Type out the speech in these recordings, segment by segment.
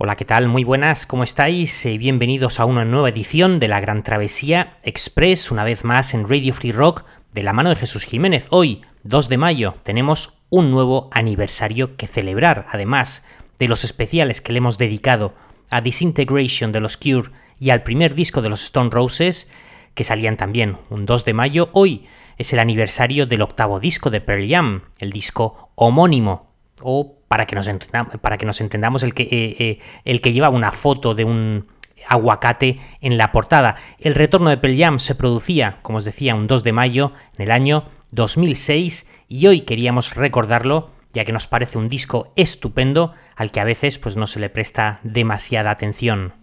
Hola, ¿qué tal? Muy buenas, ¿cómo estáis? Eh, bienvenidos a una nueva edición de la Gran Travesía Express, una vez más en Radio Free Rock, de la mano de Jesús Jiménez. Hoy, 2 de mayo, tenemos un nuevo aniversario que celebrar, además de los especiales que le hemos dedicado a Disintegration de los Cure y al primer disco de los Stone Roses, que salían también un 2 de mayo. Hoy es el aniversario del octavo disco de Pearl Jam, el disco homónimo, para que nos, entendamos, para que nos entendamos, el que, eh, eh, el que lleva una foto de un aguacate en la portada. El retorno de Pearl se producía, como os decía, un 2 de mayo en el año 2006 y hoy queríamos recordarlo ya que nos parece un disco estupendo al que a veces pues no se le presta demasiada atención.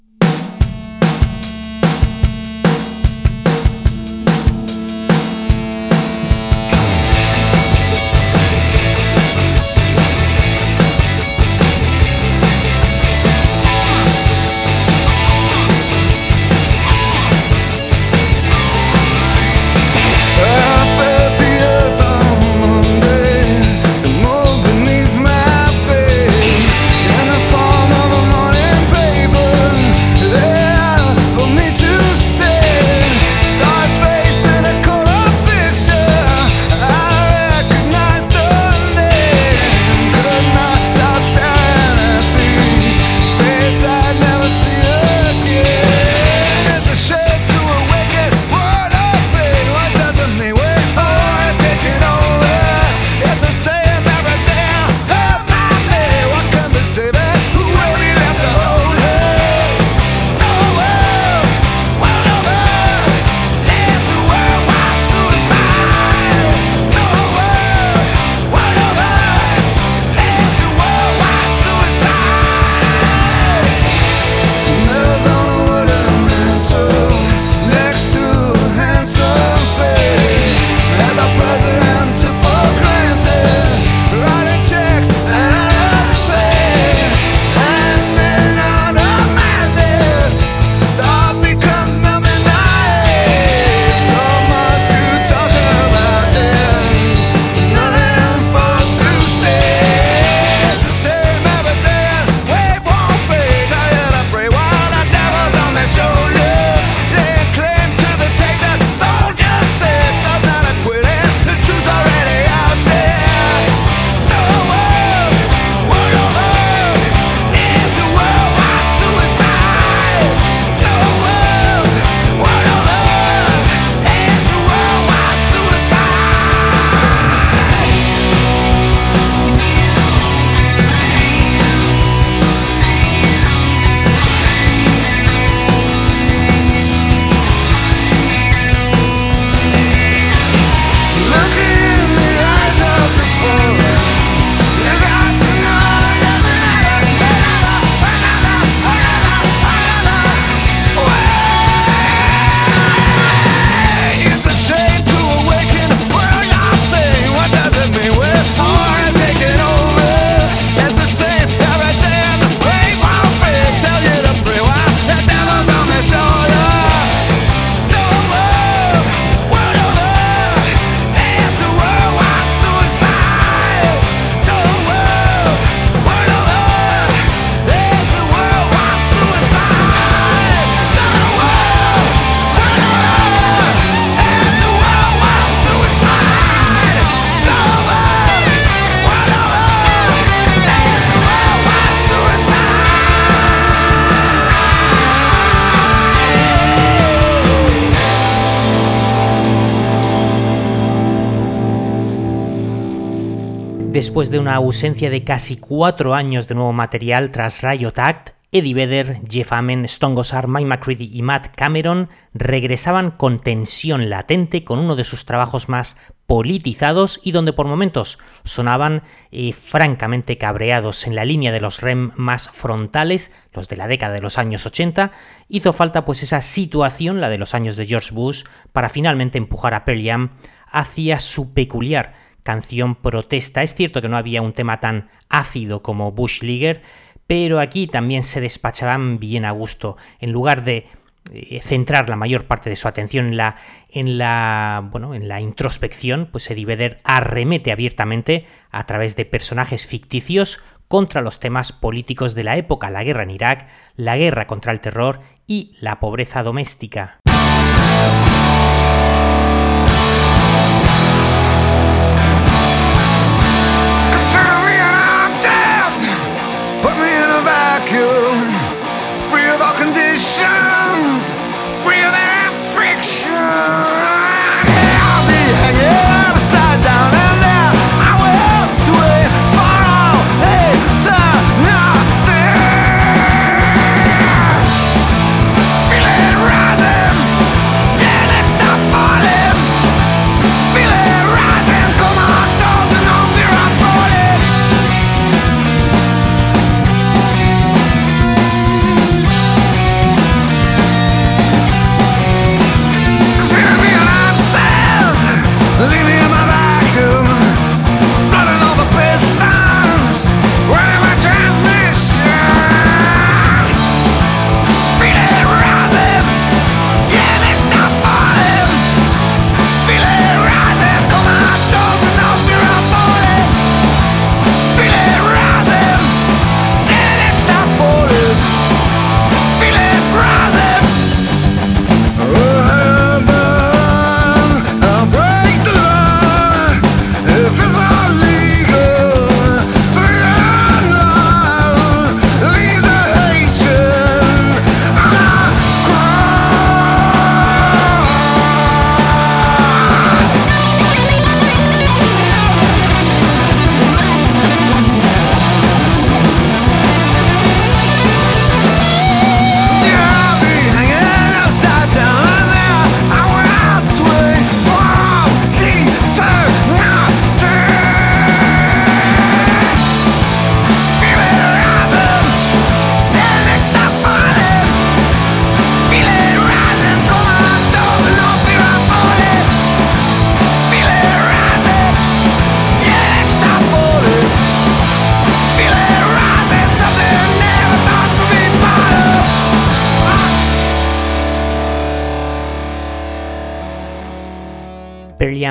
Después de una ausencia de casi cuatro años de nuevo material tras Riot Act, Eddie Vedder, Jeff Amen, Stone Gossard, Mike McCready y Matt Cameron regresaban con tensión latente con uno de sus trabajos más politizados y donde por momentos sonaban eh, francamente cabreados en la línea de los REM más frontales, los de la década de los años 80, hizo falta pues esa situación, la de los años de George Bush, para finalmente empujar a Pearl Jam hacia su peculiar canción protesta. Es cierto que no había un tema tan ácido como Bush Leaguer, pero aquí también se despachaban bien a gusto. En lugar de eh, centrar la mayor parte de su atención en la, en la, bueno, en la introspección, pues Eddie Vedder arremete abiertamente a través de personajes ficticios contra los temas políticos de la época, la guerra en Irak, la guerra contra el terror y la pobreza doméstica.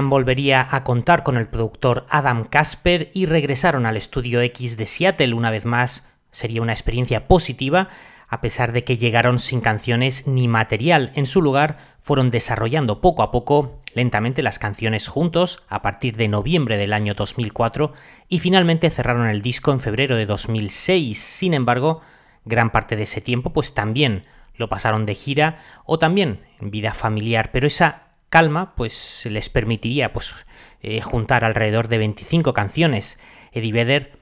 Volvería a contar con el productor Adam Casper y regresaron al estudio X de Seattle una vez más. Sería una experiencia positiva, a pesar de que llegaron sin canciones ni material. En su lugar, fueron desarrollando poco a poco, lentamente, las canciones juntos a partir de noviembre del año 2004 y finalmente cerraron el disco en febrero de 2006. Sin embargo, gran parte de ese tiempo pues también lo pasaron de gira o también en vida familiar, pero esa calma, pues les permitiría pues, eh, juntar alrededor de 25 canciones. Eddie Vedder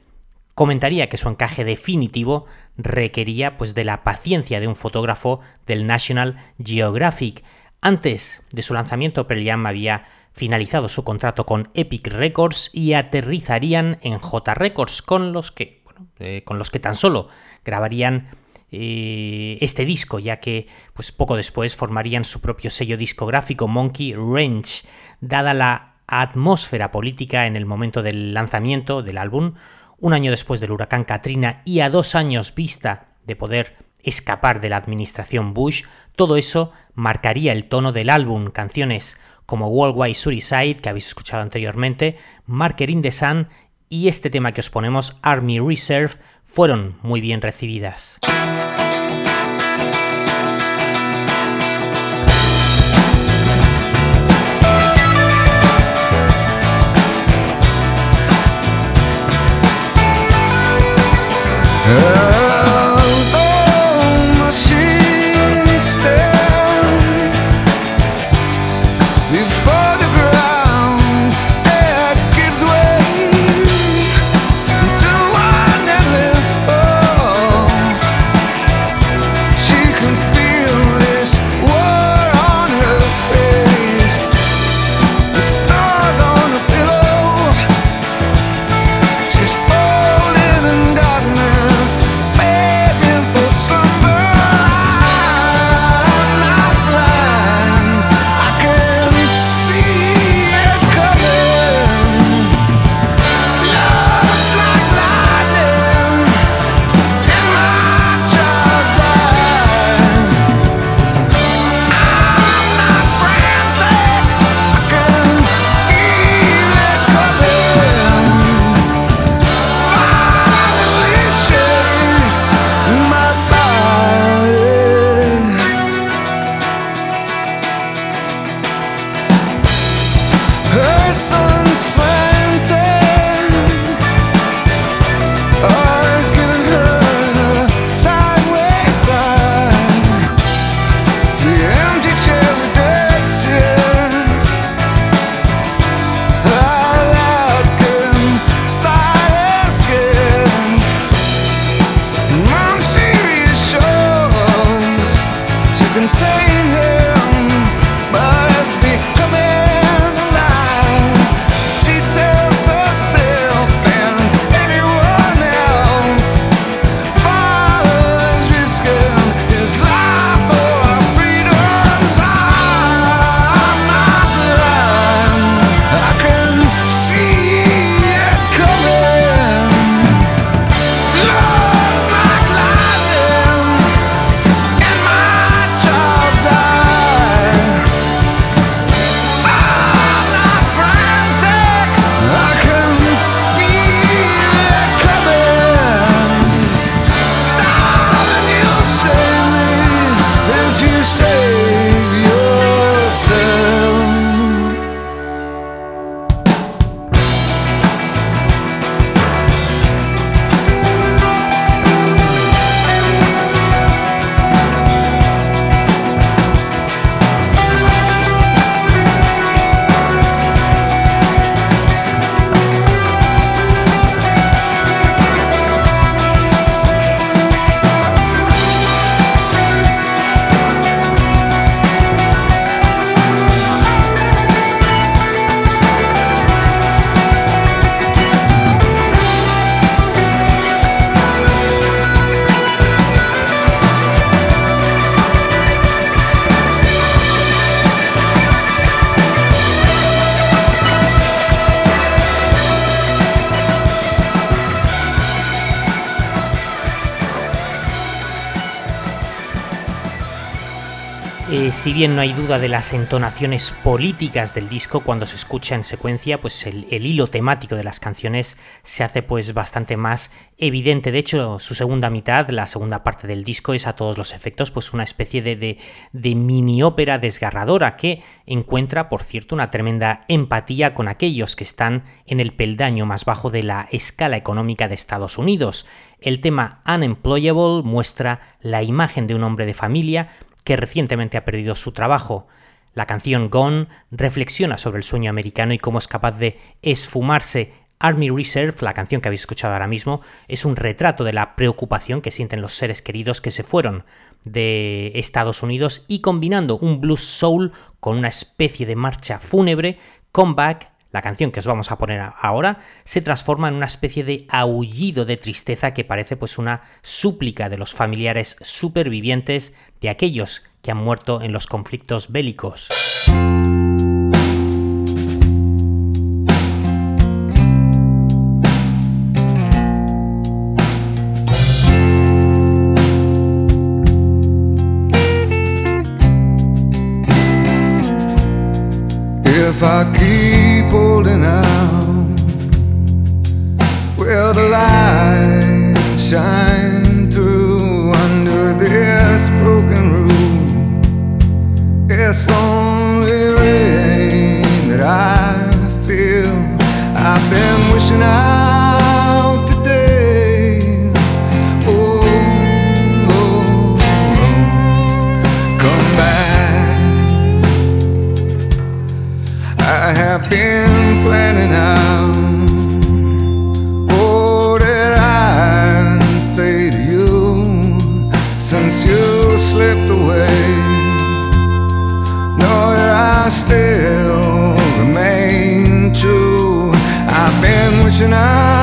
comentaría que su encaje definitivo requería pues, de la paciencia de un fotógrafo del National Geographic. Antes de su lanzamiento, Pearl Jam había finalizado su contrato con Epic Records y aterrizarían en J Records, con los que, eh, con los que tan solo grabarían eh, este disco, ya que pues, poco después formarían su propio sello discográfico Monkey Range, dada la atmósfera política en el momento del lanzamiento del álbum, un año después del huracán Katrina y a dos años vista de poder escapar de la administración Bush, todo eso marcaría el tono del álbum, canciones como Worldwide Suicide, que habéis escuchado anteriormente, Marker in the Sun y este tema que os ponemos, Army Reserve, fueron muy bien recibidas. Si bien no hay duda de las entonaciones políticas del disco cuando se escucha en secuencia, pues el, hilo temático de las canciones se hace pues bastante más evidente. De hecho, su segunda mitad, la segunda parte del disco, es a todos los efectos pues una especie de, de, de mini ópera desgarradora que encuentra, por cierto, una tremenda empatía con aquellos que están en el peldaño más bajo de la escala económica de Estados Unidos. El tema Unemployable muestra la imagen de un hombre de familia que recientemente ha perdido su trabajo. La canción Gone reflexiona sobre el sueño americano y cómo es capaz de esfumarse. Army Reserve, la canción que habéis escuchado ahora mismo, es un retrato de la preocupación que sienten los seres queridos que se fueron de Estados Unidos y combinando un blues soul con una especie de marcha fúnebre, Comeback la canción que os vamos a poner ahora se transforma en una especie de aullido de tristeza que parece pues una súplica de los familiares supervivientes de aquellos que han muerto en los conflictos bélicos. Have been planning out all oh, that I'd say to you since you slipped away. Know that I still remain true. I've been wishing out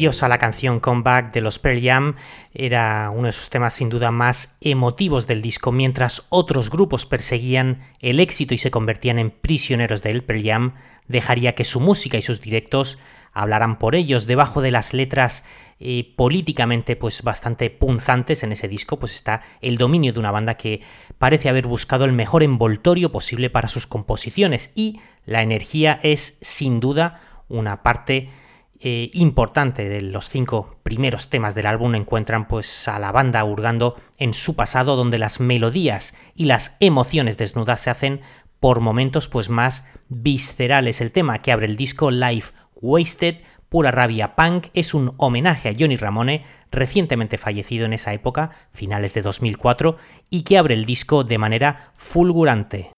preciosa la canción Comeback de los Pearl Jam, era uno de sus temas sin duda más emotivos del disco, mientras otros grupos perseguían el éxito y se convertían en prisioneros del Pearl Jam, dejaría que su música y sus directos hablaran por ellos. Debajo de las letras eh, políticamente pues bastante punzantes en ese disco, pues está el dominio de una banda que parece haber buscado el mejor envoltorio posible para sus composiciones. Y la energía es sin duda una parte eh, importante de los cinco primeros temas del álbum encuentran pues a la banda hurgando en su pasado donde las melodías y las emociones desnudas se hacen por momentos pues más viscerales. El tema que abre el disco Life Wasted, Pura Rabia Punk, es un homenaje a Johnny Ramone, recientemente fallecido en esa época, finales de 2004, y que abre el disco de manera fulgurante.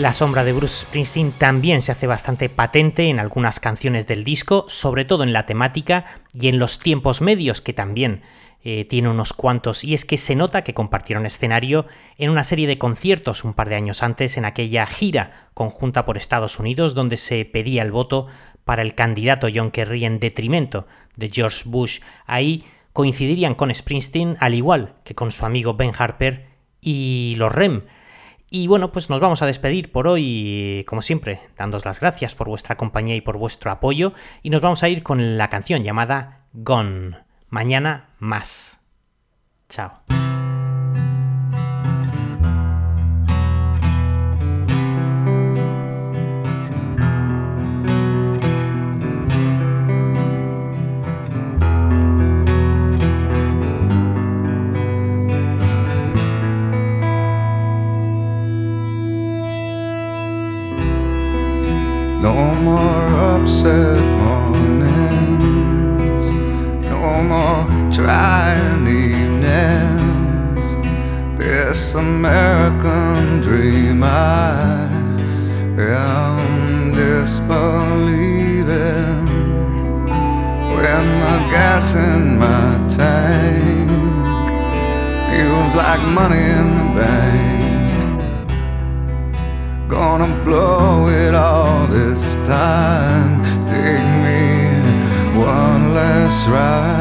La sombra de Bruce Springsteen también se hace bastante patente en algunas canciones del disco, sobre todo en la temática y en los tiempos medios, que también eh, tiene unos cuantos, y es que se nota que compartieron escenario en una serie de conciertos un par de años antes en aquella gira conjunta por Estados Unidos, donde se pedía el voto para el candidato John Kerry en detrimento de George Bush. Ahí coincidirían con Springsteen, al igual que con su amigo Ben Harper y los REM. Y bueno, pues nos vamos a despedir por hoy, como siempre, dándos las gracias por vuestra compañía y por vuestro apoyo, y nos vamos a ir con la canción llamada Gone. Mañana más. Chao. Upset mornings, no more trying evenings. This American dream I am disbelieving. When the gas in my tank feels like money in the bank gonna blow right.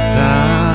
time.